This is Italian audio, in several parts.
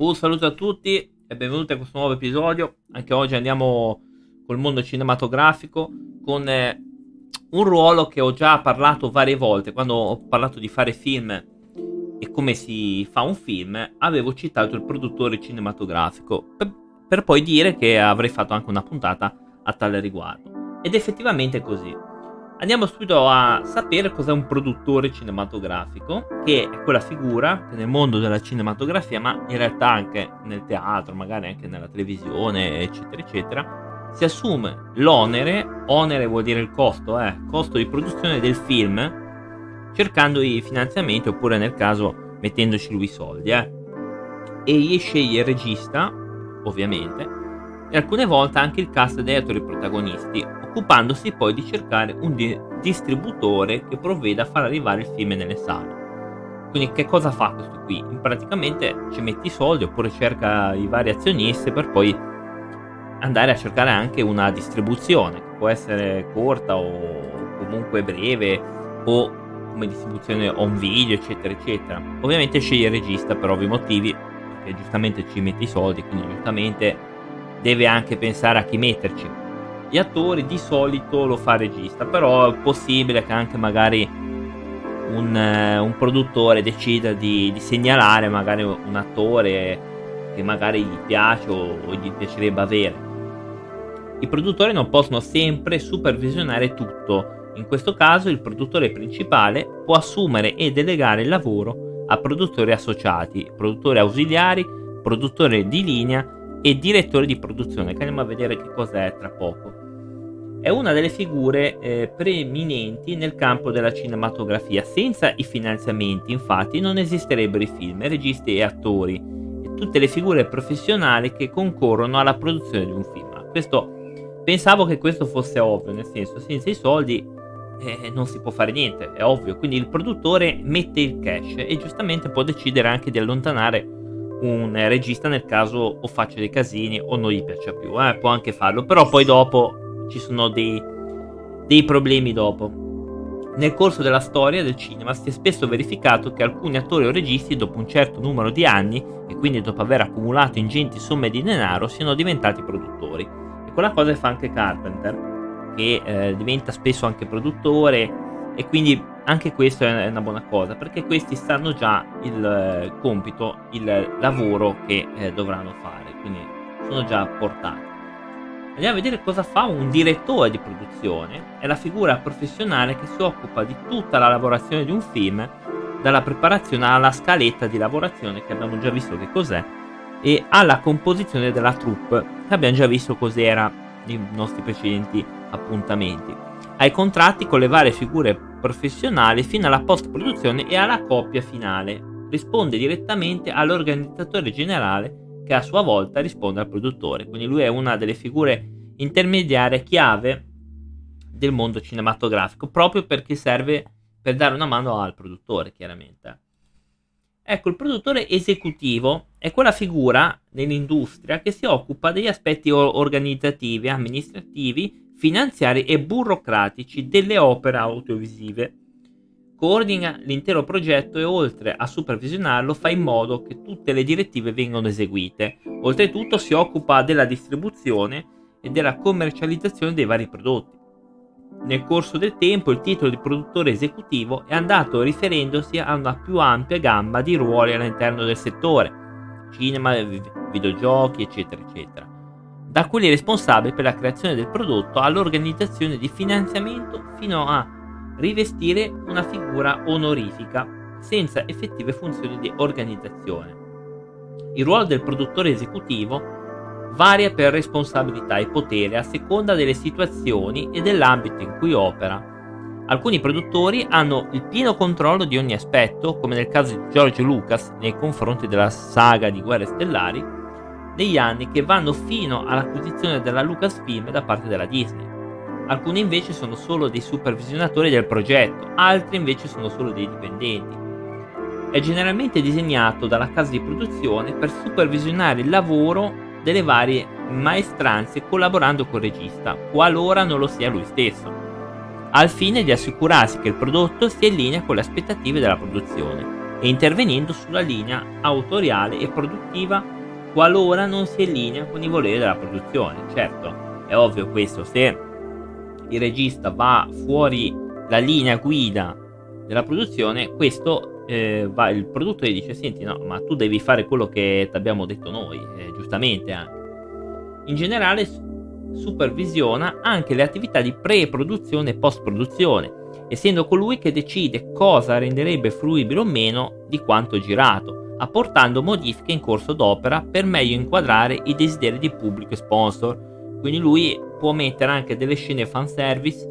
Un saluto a tutti e benvenuti a questo nuovo episodio. Anche oggi andiamo col mondo cinematografico con eh, un ruolo che ho già parlato varie volte. Quando ho parlato di fare film e come si fa un film, avevo citato il produttore cinematografico per, per poi dire che avrei fatto anche una puntata a tale riguardo. Ed effettivamente è così. Andiamo subito a sapere cos'è un produttore cinematografico, che è quella figura che nel mondo della cinematografia, ma in realtà anche nel teatro, magari anche nella televisione, eccetera, eccetera, si assume l'onere, onere vuol dire il costo, eh, costo di produzione del film, cercando i finanziamenti oppure nel caso mettendoci lui i soldi, eh. E gli sceglie il regista, ovviamente, e alcune volte anche il cast degli attori protagonisti, occupandosi poi di cercare un di- distributore che provveda a far arrivare il film nelle sale. Quindi che cosa fa questo qui? Praticamente ci metti i soldi oppure cerca i vari azionisti per poi andare a cercare anche una distribuzione che può essere corta o comunque breve o come distribuzione on video eccetera eccetera. Ovviamente sceglie il regista per ovvi motivi perché giustamente ci metti i soldi quindi giustamente deve anche pensare a chi metterci gli attori di solito lo fa il regista, però è possibile che anche magari un, eh, un produttore decida di, di, segnalare magari un attore che magari gli piace o, o gli piacerebbe avere. I produttori non possono sempre supervisionare tutto, in questo caso il produttore principale può assumere e delegare il lavoro a produttori associati, produttori ausiliari, produttori di linea e direttore di produzione, che andiamo a vedere che cos'è tra poco. È una delle figure eh, preeminenti nel campo della cinematografia. Senza i finanziamenti, infatti, non esisterebbero i film, registi e attori e tutte le figure professionali che concorrono alla produzione di un film. Questo pensavo che questo fosse ovvio, nel senso, senza i soldi eh, non si può fare niente, è ovvio. Quindi il produttore mette il cash e giustamente può decidere anche di allontanare un regista nel caso o faccia dei casini o non gli piaccia più, eh, può anche farlo, però poi dopo ci sono dei, dei problemi dopo. Nel corso della storia del cinema si è spesso verificato che alcuni attori o registi, dopo un certo numero di anni e quindi dopo aver accumulato ingenti somme di denaro, siano diventati produttori. E quella cosa fa anche Carpenter, che eh, diventa spesso anche produttore, e quindi anche questo è una buona cosa, perché questi sanno già il eh, compito, il lavoro che eh, dovranno fare, quindi sono già portati. Andiamo a vedere cosa fa un direttore di produzione. È la figura professionale che si occupa di tutta la lavorazione di un film, dalla preparazione alla scaletta di lavorazione, che abbiamo già visto che cos'è, e alla composizione della troupe, che abbiamo già visto cos'era nei nostri precedenti appuntamenti. Ai contratti con le varie figure professionali fino alla post-produzione e alla coppia finale. Risponde direttamente all'organizzatore generale che a sua volta risponde al produttore. Quindi lui è una delle figure intermediarie chiave del mondo cinematografico, proprio perché serve per dare una mano al produttore, chiaramente. Ecco, il produttore esecutivo è quella figura nell'industria che si occupa degli aspetti organizzativi, amministrativi, finanziari e burocratici delle opere audiovisive coordina l'intero progetto e oltre a supervisionarlo fa in modo che tutte le direttive vengano eseguite. Oltretutto si occupa della distribuzione e della commercializzazione dei vari prodotti. Nel corso del tempo il titolo di produttore esecutivo è andato riferendosi a una più ampia gamma di ruoli all'interno del settore, cinema, videogiochi, eccetera, eccetera. Da quelli responsabili per la creazione del prodotto all'organizzazione di finanziamento fino a rivestire una figura onorifica senza effettive funzioni di organizzazione. Il ruolo del produttore esecutivo varia per responsabilità e potere a seconda delle situazioni e dell'ambito in cui opera. Alcuni produttori hanno il pieno controllo di ogni aspetto, come nel caso di George Lucas nei confronti della saga di Guerre Stellari, negli anni che vanno fino all'acquisizione della Lucasfilm da parte della Disney alcuni invece sono solo dei supervisionatori del progetto, altri invece sono solo dei dipendenti. È generalmente disegnato dalla casa di produzione per supervisionare il lavoro delle varie maestranze collaborando col regista, qualora non lo sia lui stesso, al fine di assicurarsi che il prodotto sia in linea con le aspettative della produzione. e intervenendo sulla linea autoriale e produttiva qualora non sia in linea con i voleri della produzione. Certo, è ovvio questo, se il regista va fuori la linea guida della produzione, questo eh, va, il produttore dice: Senti, no, ma tu devi fare quello che ti abbiamo detto noi, eh, giustamente anche. In generale, supervisiona anche le attività di pre-produzione e post-produzione, essendo colui che decide cosa renderebbe fruibile o meno di quanto girato, apportando modifiche in corso d'opera per meglio inquadrare i desideri di pubblico e sponsor. Quindi lui può mettere anche delle scene fanservice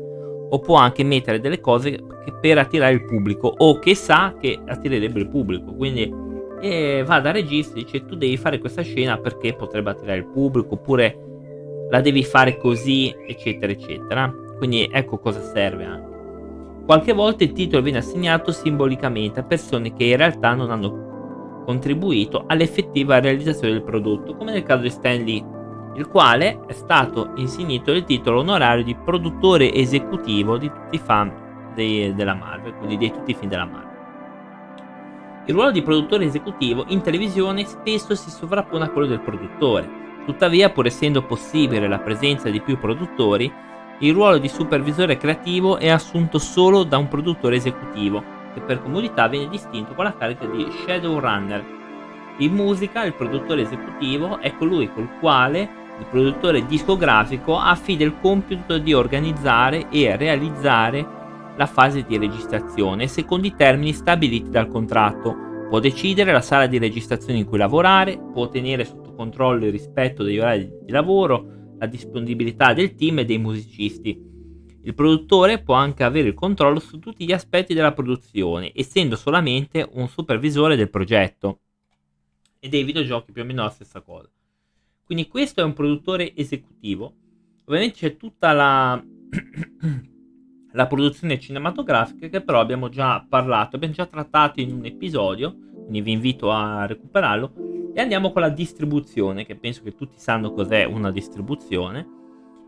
o può anche mettere delle cose per attirare il pubblico o che sa che attirerebbe il pubblico. Quindi eh, va da regista e dice tu devi fare questa scena perché potrebbe attirare il pubblico oppure la devi fare così eccetera eccetera. Quindi ecco cosa serve anche. Qualche volta il titolo viene assegnato simbolicamente a persone che in realtà non hanno contribuito all'effettiva realizzazione del prodotto, come nel caso di Stan Lee il quale è stato insignito il titolo onorario di produttore esecutivo di tutti i fan dei, della Marvel, quindi di tutti i film della Marvel. Il ruolo di produttore esecutivo in televisione spesso si sovrappone a quello del produttore, tuttavia pur essendo possibile la presenza di più produttori, il ruolo di supervisore creativo è assunto solo da un produttore esecutivo, che per comodità viene distinto con la carica di shadowrunner. In musica il produttore esecutivo è colui col quale il produttore discografico affida il compito di organizzare e realizzare la fase di registrazione secondo i termini stabiliti dal contratto. Può decidere la sala di registrazione in cui lavorare, può tenere sotto controllo il rispetto degli orari di lavoro, la disponibilità del team e dei musicisti. Il produttore può anche avere il controllo su tutti gli aspetti della produzione, essendo solamente un supervisore del progetto. E dei videogiochi più o meno la stessa cosa. Quindi questo è un produttore esecutivo. Ovviamente c'è tutta la, la produzione cinematografica che però abbiamo già parlato, abbiamo già trattato in un episodio, quindi vi invito a recuperarlo. E andiamo con la distribuzione, che penso che tutti sanno cos'è una distribuzione.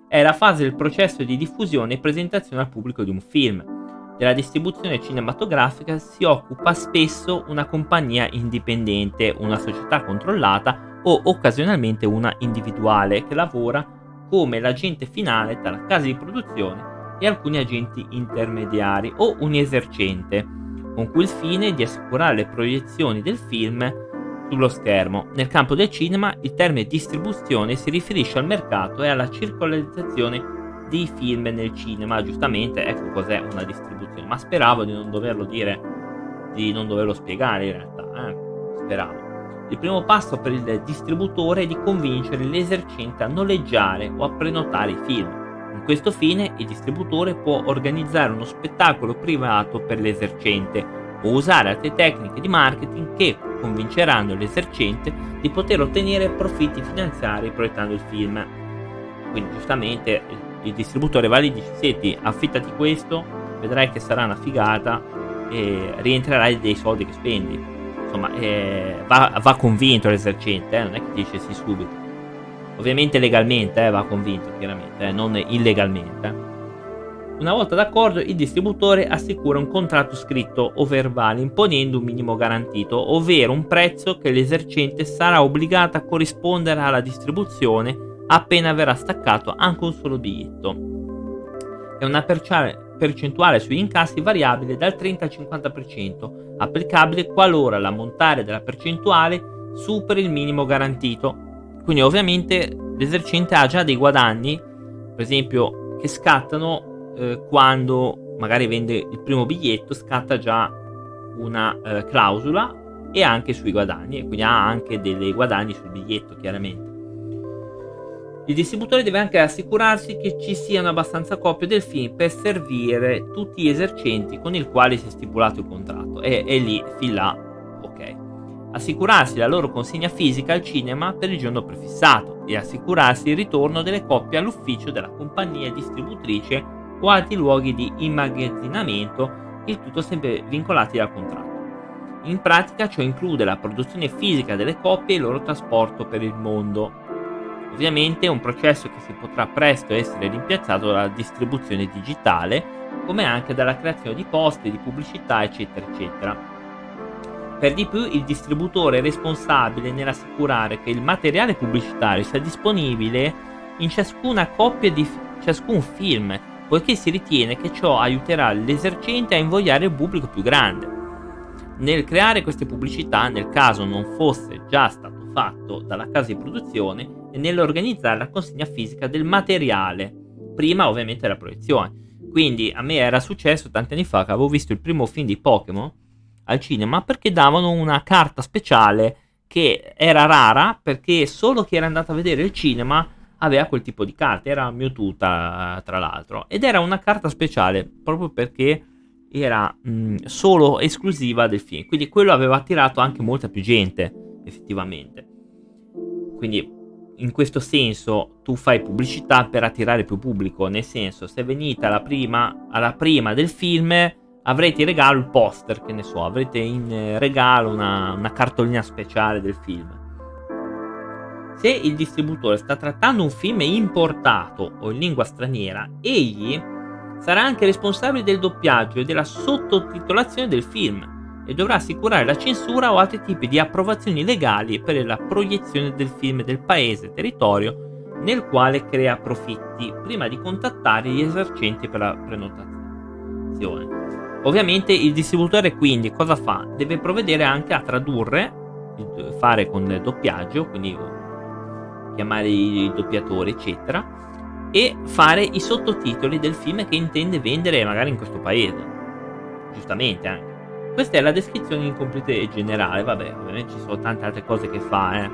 È la fase del processo di diffusione e presentazione al pubblico di un film. Della distribuzione cinematografica si occupa spesso una compagnia indipendente, una società controllata o occasionalmente una individuale che lavora come l'agente finale tra la casa di produzione e alcuni agenti intermediari o un esercente, con cui il fine di assicurare le proiezioni del film sullo schermo. Nel campo del cinema il termine distribuzione si riferisce al mercato e alla circolarizzazione dei film nel cinema. Giustamente, ecco cos'è una distribuzione, ma speravo di non doverlo dire, di non doverlo spiegare in realtà, eh? speravo. Il primo passo per il distributore è di convincere l'esercente a noleggiare o a prenotare i film. In questo fine il distributore può organizzare uno spettacolo privato per l'esercente o usare altre tecniche di marketing che convinceranno l'esercente di poter ottenere profitti finanziari proiettando il film. Quindi giustamente il distributore va lì e dice senti affittati questo, vedrai che sarà una figata e rientrerai dei soldi che spendi insomma, eh, va, va, convinto l'esercente, eh, non è che dice sì subito. Ovviamente legalmente eh, va convinto, chiaramente, eh, non illegalmente. Una volta d'accordo, il distributore assicura un contratto scritto o verbale imponendo un minimo garantito, ovvero un prezzo che l'esercente sarà obbligato a corrispondere alla distribuzione appena verrà staccato anche un solo biglietto. È una percentuale percentuale sugli incassi variabile dal 30 al 50%, applicabile qualora l'ammontare della percentuale superi il minimo garantito. Quindi ovviamente l'esercente ha già dei guadagni, per esempio, che scattano eh, quando magari vende il primo biglietto, scatta già una eh, clausola e anche sui guadagni, e quindi ha anche dei guadagni sul biglietto, chiaramente. Il distributore deve anche assicurarsi che ci siano abbastanza copie del film per servire tutti gli esercenti con i quali si è stipulato il contratto e, e lì, fin là, ok. Assicurarsi la loro consegna fisica al cinema per il giorno prefissato e assicurarsi il ritorno delle copie all'ufficio della compagnia distributrice o altri luoghi di immagazzinamento, il tutto sempre vincolati dal contratto. In pratica ciò include la produzione fisica delle copie e il loro trasporto per il mondo. Ovviamente è un processo che si potrà presto essere rimpiazzato dalla distribuzione digitale, come anche dalla creazione di post, di pubblicità, eccetera, eccetera. Per di più, il distributore è responsabile nell'assicurare che il materiale pubblicitario sia disponibile in ciascuna coppia di ciascun film, poiché si ritiene che ciò aiuterà l'esercente a invogliare il pubblico più grande. Nel creare queste pubblicità, nel caso non fosse già stato fatto dalla casa di produzione, nell'organizzare la consegna fisica del materiale, prima ovviamente della proiezione. Quindi a me era successo tanti anni fa che avevo visto il primo film di Pokémon al cinema perché davano una carta speciale che era rara perché solo chi era andato a vedere il cinema aveva quel tipo di carta, era Mewtwo tra, l'altro, ed era una carta speciale proprio perché era mh, solo esclusiva del film, quindi quello aveva attirato anche molta più gente effettivamente. Quindi in questo senso tu fai pubblicità per attirare più pubblico, nel senso se venite alla prima, alla prima del film avrete in regalo il poster, che ne so, avrete in regalo una, una cartolina speciale del film. Se il distributore sta trattando un film importato o in lingua straniera, egli sarà anche responsabile del doppiaggio e della sottotitolazione del film e dovrà assicurare la censura o altri tipi di approvazioni legali per la proiezione del film del paese territorio nel quale crea profitti prima di contattare gli esercenti per la prenotazione. Ovviamente il distributore quindi cosa fa? Deve provvedere anche a tradurre, fare con il doppiaggio, quindi chiamare i doppiatori eccetera, e fare i sottotitoli del film che intende vendere magari in questo paese. Giustamente anche. Questa è la descrizione incompleta e generale, vabbè, ovviamente ci sono tante altre cose che fa, eh.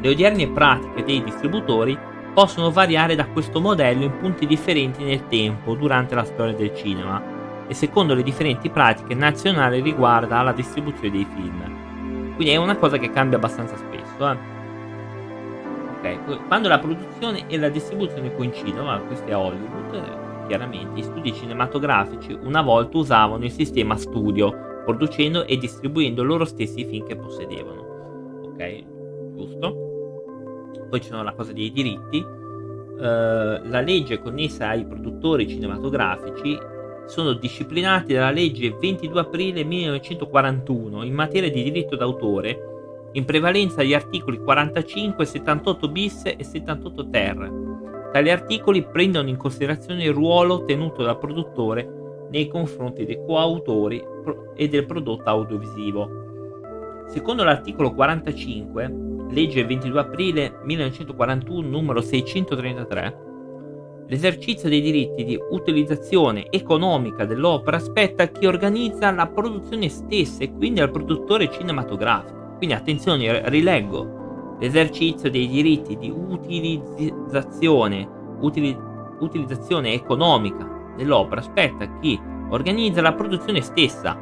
Le odierne pratiche dei distributori possono variare da questo modello in punti differenti nel tempo durante la storia del cinema e secondo le differenti pratiche nazionali riguardo alla distribuzione dei film. Quindi è una cosa che cambia abbastanza spesso. Eh. Okay. Quando la produzione e la distribuzione coincidono, questo è Hollywood, eh, chiaramente, gli studi cinematografici una volta usavano il sistema studio, producendo e distribuendo loro stessi i film che possedevano. Ok, giusto? Poi c'è la cosa dei diritti. Uh, la legge connessa ai produttori cinematografici sono disciplinati dalla legge 22 aprile 1941 in materia di diritto d'autore, in prevalenza gli articoli 45, 78 bis e 78 ter Tali articoli prendono in considerazione il ruolo tenuto dal produttore nei confronti dei coautori e del prodotto audiovisivo. Secondo l'articolo 45, legge 22 aprile 1941 numero 633, l'esercizio dei diritti di utilizzazione economica dell'opera spetta a chi organizza la produzione stessa e quindi al produttore cinematografico. Quindi attenzione, rileggo l'esercizio dei diritti di utilizzazione, utili, utilizzazione economica dell'opera spetta a chi organizza la produzione stessa.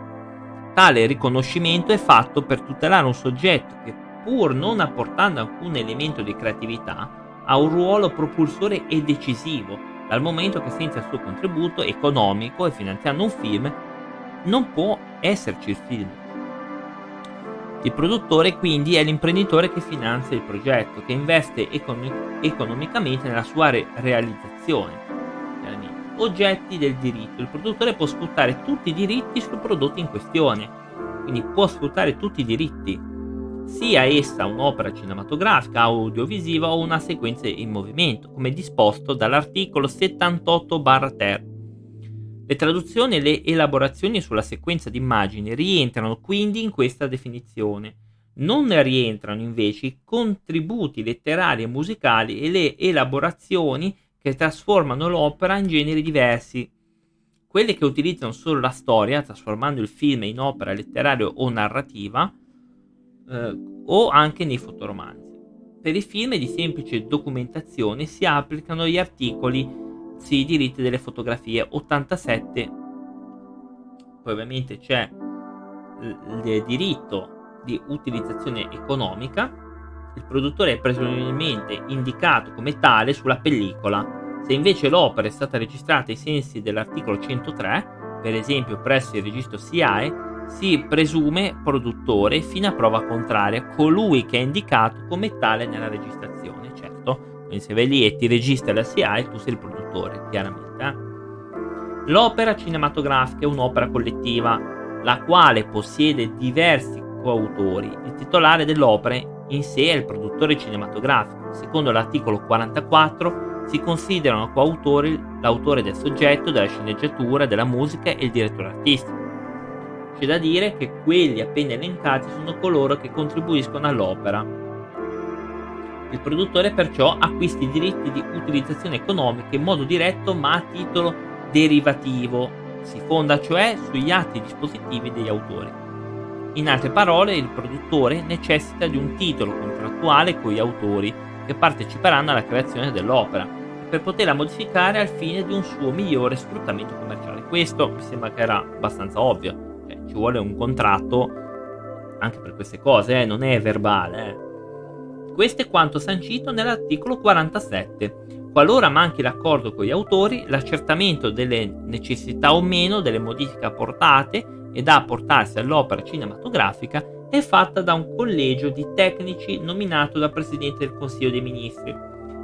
Tale riconoscimento è fatto per tutelare un soggetto che, pur non apportando alcun elemento di creatività, ha un ruolo propulsore e decisivo, dal momento che senza il suo contributo economico e finanziando un film non può esserci il film. Il produttore quindi è l'imprenditore che finanzia il progetto, che investe econ- economicamente nella sua re- realizzazione. Oggetti del diritto. Il produttore può sfruttare tutti i diritti sul prodotto in questione, quindi può sfruttare tutti i diritti, sia essa un'opera cinematografica, audiovisiva o una sequenza in movimento, come disposto dall'articolo 78-ter le traduzioni e le elaborazioni sulla sequenza di immagini rientrano quindi in questa definizione. Non rientrano invece i contributi letterari e musicali e le elaborazioni che trasformano l'opera in generi diversi. Quelle che utilizzano solo la storia, trasformando il film in opera letteraria o narrativa, eh, o anche nei fotoromanzi. Per i film di semplice documentazione si applicano gli articoli sì, i diritti delle fotografie. 87 poi ovviamente c'è il diritto di utilizzazione economica. Il produttore è presumibilmente indicato come tale sulla pellicola. Se invece l'opera è stata registrata ai sensi dell'articolo 103 per esempio presso il registro SIAE si presume produttore fino a prova contraria colui che è indicato come tale nella registrazione certo? Quindi se vai lì e ti registra la SIAE, tu sei il produttore, chiaramente. Eh? L'opera cinematografica è un'opera collettiva. la quale possiede diversi coautori. Il titolare dell'opera in sé è il produttore cinematografico. Secondo l'articolo 44 si considerano coautori l'autore del soggetto, della sceneggiatura, della musica e il direttore artistico. C'è da dire che quelli appena elencati sono coloro che contribuiscono all'opera. Il produttore perciò acquista i diritti di utilizzazione economica in modo diretto ma a titolo derivativo, si fonda cioè sugli atti dispositivi degli autori. In altre parole, il produttore necessita di un titolo contrattuale con gli autori che parteciperanno alla creazione dell'opera per poterla modificare al fine di un suo migliore sfruttamento commerciale. Questo mi sembra che era abbastanza ovvio, cioè, ci vuole un contratto anche per queste cose, eh? non è verbale. Eh. Questo è quanto sancito nell'articolo 47. Qualora manchi l'accordo con gli autori, l'accertamento delle necessità o meno delle modifiche apportate e da apportarsi all'opera cinematografica è fatta da un collegio di tecnici nominato dal Presidente del Consiglio dei Ministri,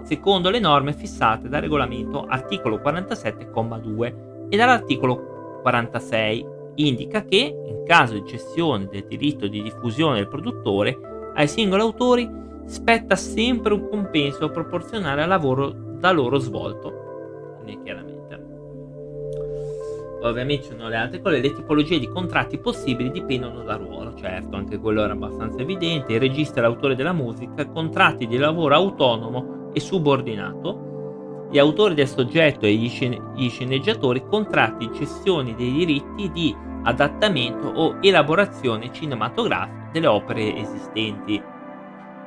secondo le norme fissate dal regolamento articolo 47,2 e dall'articolo 46. Indica che, in caso di cessione del diritto di diffusione del produttore, ai singoli autori spetta sempre un compenso proporzionale al lavoro da loro svolto. Quindi chiaramente ovviamente ci sono le altre cose, le tipologie di contratti possibili dipendono dal ruolo, certo, anche quello era abbastanza evidente, il regista e l'autore della musica, contratti di lavoro autonomo e subordinato, gli autori del soggetto e gli, scen- gli sceneggiatori, contratti di cessione dei diritti di adattamento o elaborazione cinematografica delle opere esistenti.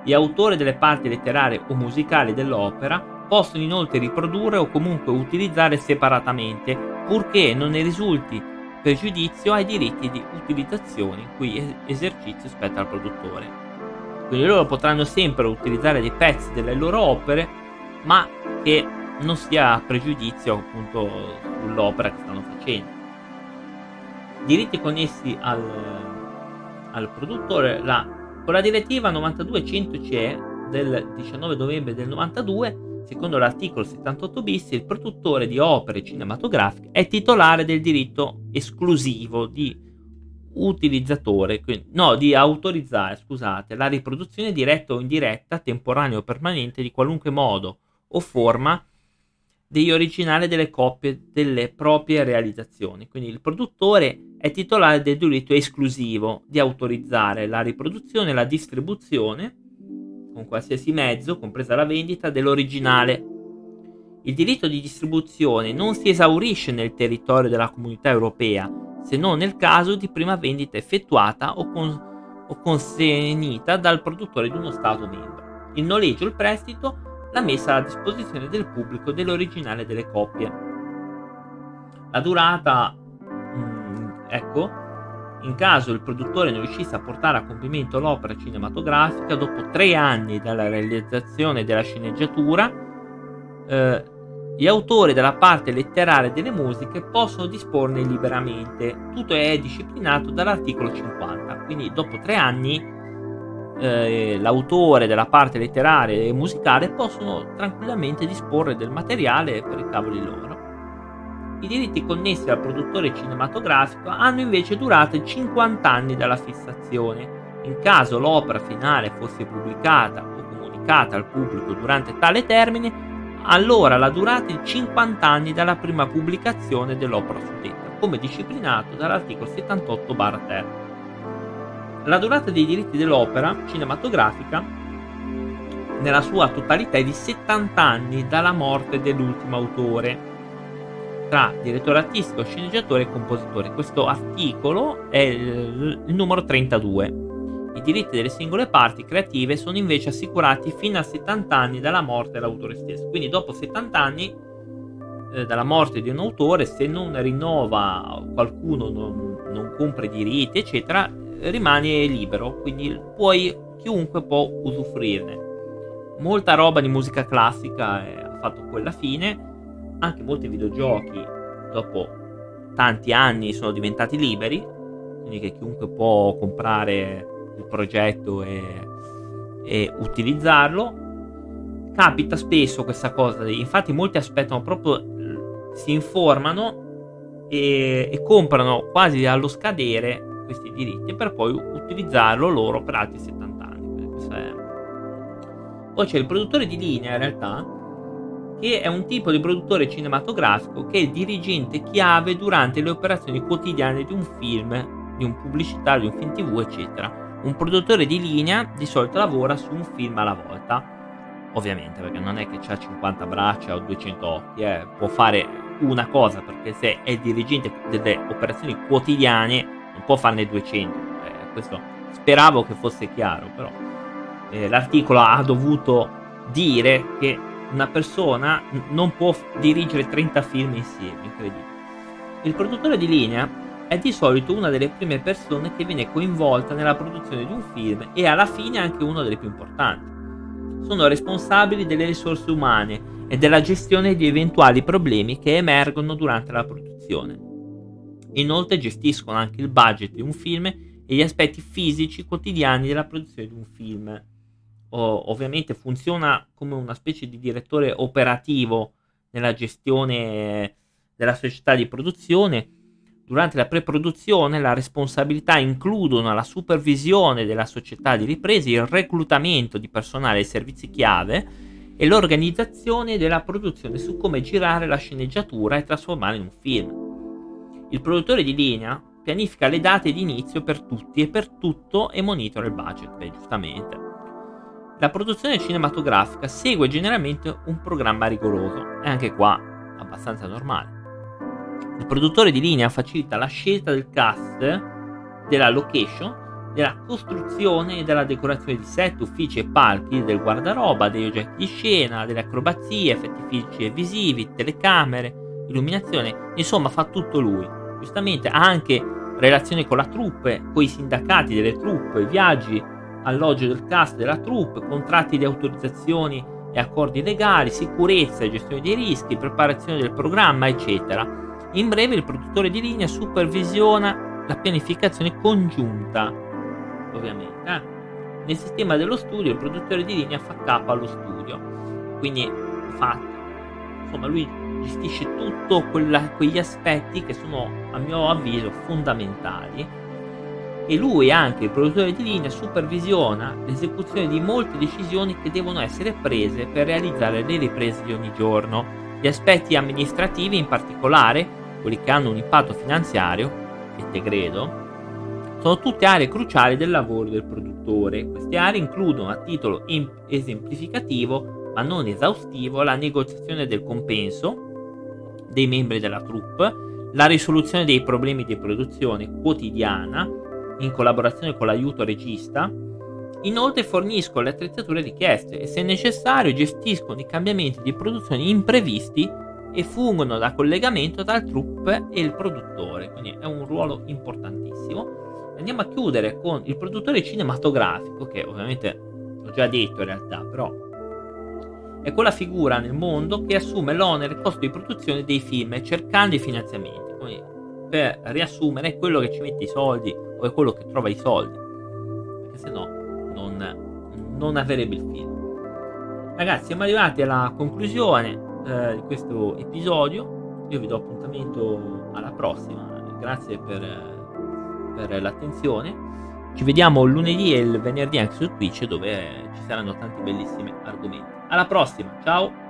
Gli autori delle parti letterarie o musicali dell'opera possono inoltre riprodurre o comunque utilizzare separatamente, purché non ne risulti pregiudizio ai diritti di utilizzazione in cui esercizio spetta al produttore. Quindi loro potranno sempre utilizzare dei pezzi delle loro opere, ma che non sia pregiudizio appunto sull'opera che stanno facendo. Diritti connessi al, al produttore, la, con la direttiva 9200 CE del 19 novembre del 92 Secondo l'articolo 78 bis, il produttore di opere cinematografiche è titolare del diritto esclusivo di utilizzatore, no, di autorizzare, scusate, la riproduzione diretta o indiretta, temporanea o permanente di qualunque modo o forma degli originali delle coppie delle proprie realizzazioni. Quindi il produttore è titolare del diritto esclusivo di autorizzare la riproduzione e la distribuzione con qualsiasi mezzo, compresa la vendita, dell'originale. Il diritto di distribuzione non si esaurisce nel territorio della comunità europea, se non nel caso di prima vendita effettuata o, con, o consegnita dal produttore di uno Stato membro. Il noleggio, il prestito, la messa a disposizione del pubblico dell'originale delle copie. La durata, mm, ecco, in caso il produttore non riuscisse a portare a compimento l'opera cinematografica, dopo tre anni dalla realizzazione della sceneggiatura, eh, gli autori della parte letteraria delle musiche possono disporne liberamente. Tutto è disciplinato dall'articolo 50. Quindi dopo tre anni eh, l'autore della parte letteraria e musicale possono tranquillamente disporre del materiale per i cavoli loro. I diritti connessi al produttore cinematografico hanno invece durato 50 anni dalla fissazione. In caso l'opera finale fosse pubblicata o comunicata al pubblico durante tale termine, allora la durata è 50 anni dalla prima pubblicazione dell'opera suddetta, come disciplinato dall'articolo 78-3. La durata dei diritti dell'opera cinematografica nella sua totalità è di 70 anni dalla morte dell'ultimo autore tra direttore artistico, sceneggiatore e compositore. Questo articolo è il, numero 32. I diritti delle singole parti creative sono invece assicurati fino a 70 anni dalla morte dell'autore stesso. Quindi dopo 70 anni eh, dalla morte di un autore, se non rinnova qualcuno, non, non compra i diritti, eccetera, rimane libero. Quindi puoi, chiunque può usufruirne. Molta roba di musica classica eh, ha fatto quella fine anche molti videogiochi dopo tanti anni sono diventati liberi, quindi che chiunque può comprare il progetto e, e utilizzarlo. Capita spesso questa cosa, infatti molti aspettano proprio, si informano e, e comprano quasi allo scadere questi diritti per poi utilizzarlo loro per altri 70 anni. Poi c'è il produttore di linea in realtà, che è un tipo di produttore cinematografico che è il dirigente chiave durante le operazioni quotidiane di un film, di un pubblicitario, di un film tv, eccetera. Un produttore di linea di solito lavora su un film alla volta ovviamente perché non è che ha 50 braccia o 200 occhi, eh. può fare una cosa perché se è il dirigente delle operazioni quotidiane non può farne 200. Eh, questo speravo che fosse chiaro, però eh, l'articolo ha dovuto dire che una persona non può dirigere 30 film insieme, incredibile. Il produttore di linea è di solito una delle prime persone che viene coinvolta nella produzione di un film e alla fine anche una delle più importanti sono responsabili delle risorse umane e della gestione di eventuali problemi che emergono durante la produzione. Inoltre gestiscono anche il budget di un film e gli aspetti fisici quotidiani della produzione di un film. O, ovviamente funziona come una specie di direttore operativo nella gestione della società di produzione Durante la pre-produzione la responsabilità includono la supervisione della società di riprese, il reclutamento di personale e servizi chiave e l'organizzazione della produzione su come girare la sceneggiatura e trasformarla in un film. Il produttore di linea pianifica le date di inizio per tutti e per tutto e monitora il budget, beh, giustamente. La produzione cinematografica segue generalmente un programma rigoroso, e anche qua abbastanza normale. Il produttore di linea facilita la scelta del cast, della location, della costruzione e della decorazione di set, uffici e palchi, del guardaroba, degli oggetti di scena, delle acrobazie, effetti fisici e visivi, telecamere, illuminazione, insomma fa tutto lui. Giustamente ha anche relazioni con la troupe, con i sindacati delle troupe, viaggi, alloggio del cast della troupe, contratti di autorizzazioni e accordi legali, sicurezza e gestione dei rischi, preparazione del programma, eccetera in breve il produttore di linea supervisiona la pianificazione congiunta, ovviamente. Eh? Nel sistema dello studio il produttore di linea fa capo allo studio, quindi fa, insomma lui gestisce quella, quegli aspetti che sono a mio avviso fondamentali e lui anche il produttore di linea supervisiona l'esecuzione di molte decisioni che devono essere prese per realizzare le riprese di ogni giorno. Gli aspetti amministrativi in particolare quelli che hanno un impatto finanziario, e te credo, sono tutte aree cruciali del lavoro del produttore. Queste aree includono a titolo esemplificativo, ma non esaustivo, la negoziazione del compenso dei membri della troupe, la risoluzione dei problemi di produzione quotidiana in collaborazione con l'aiuto regista. Inoltre forniscono le attrezzature richieste e se necessario gestiscono i cambiamenti di produzione imprevisti e fungono da collegamento tra il troupe e il produttore, quindi è un ruolo importantissimo. Andiamo a chiudere con il produttore cinematografico, che ovviamente ho già detto in realtà, però è quella figura nel mondo che assume l'onere e costo di produzione dei film cercando i finanziamenti. Quindi, per riassumere, è quello che ci mette i soldi o è quello che trova i soldi, perché se no non, non avrebbe il film. Ragazzi, siamo arrivati alla conclusione eh, di questo episodio. Io vi do appuntamento alla prossima. Grazie per, per l'attenzione. Ci vediamo lunedì e il venerdì anche su Twitch dove ci saranno tanti bellissimi argomenti. Alla prossima, ciao!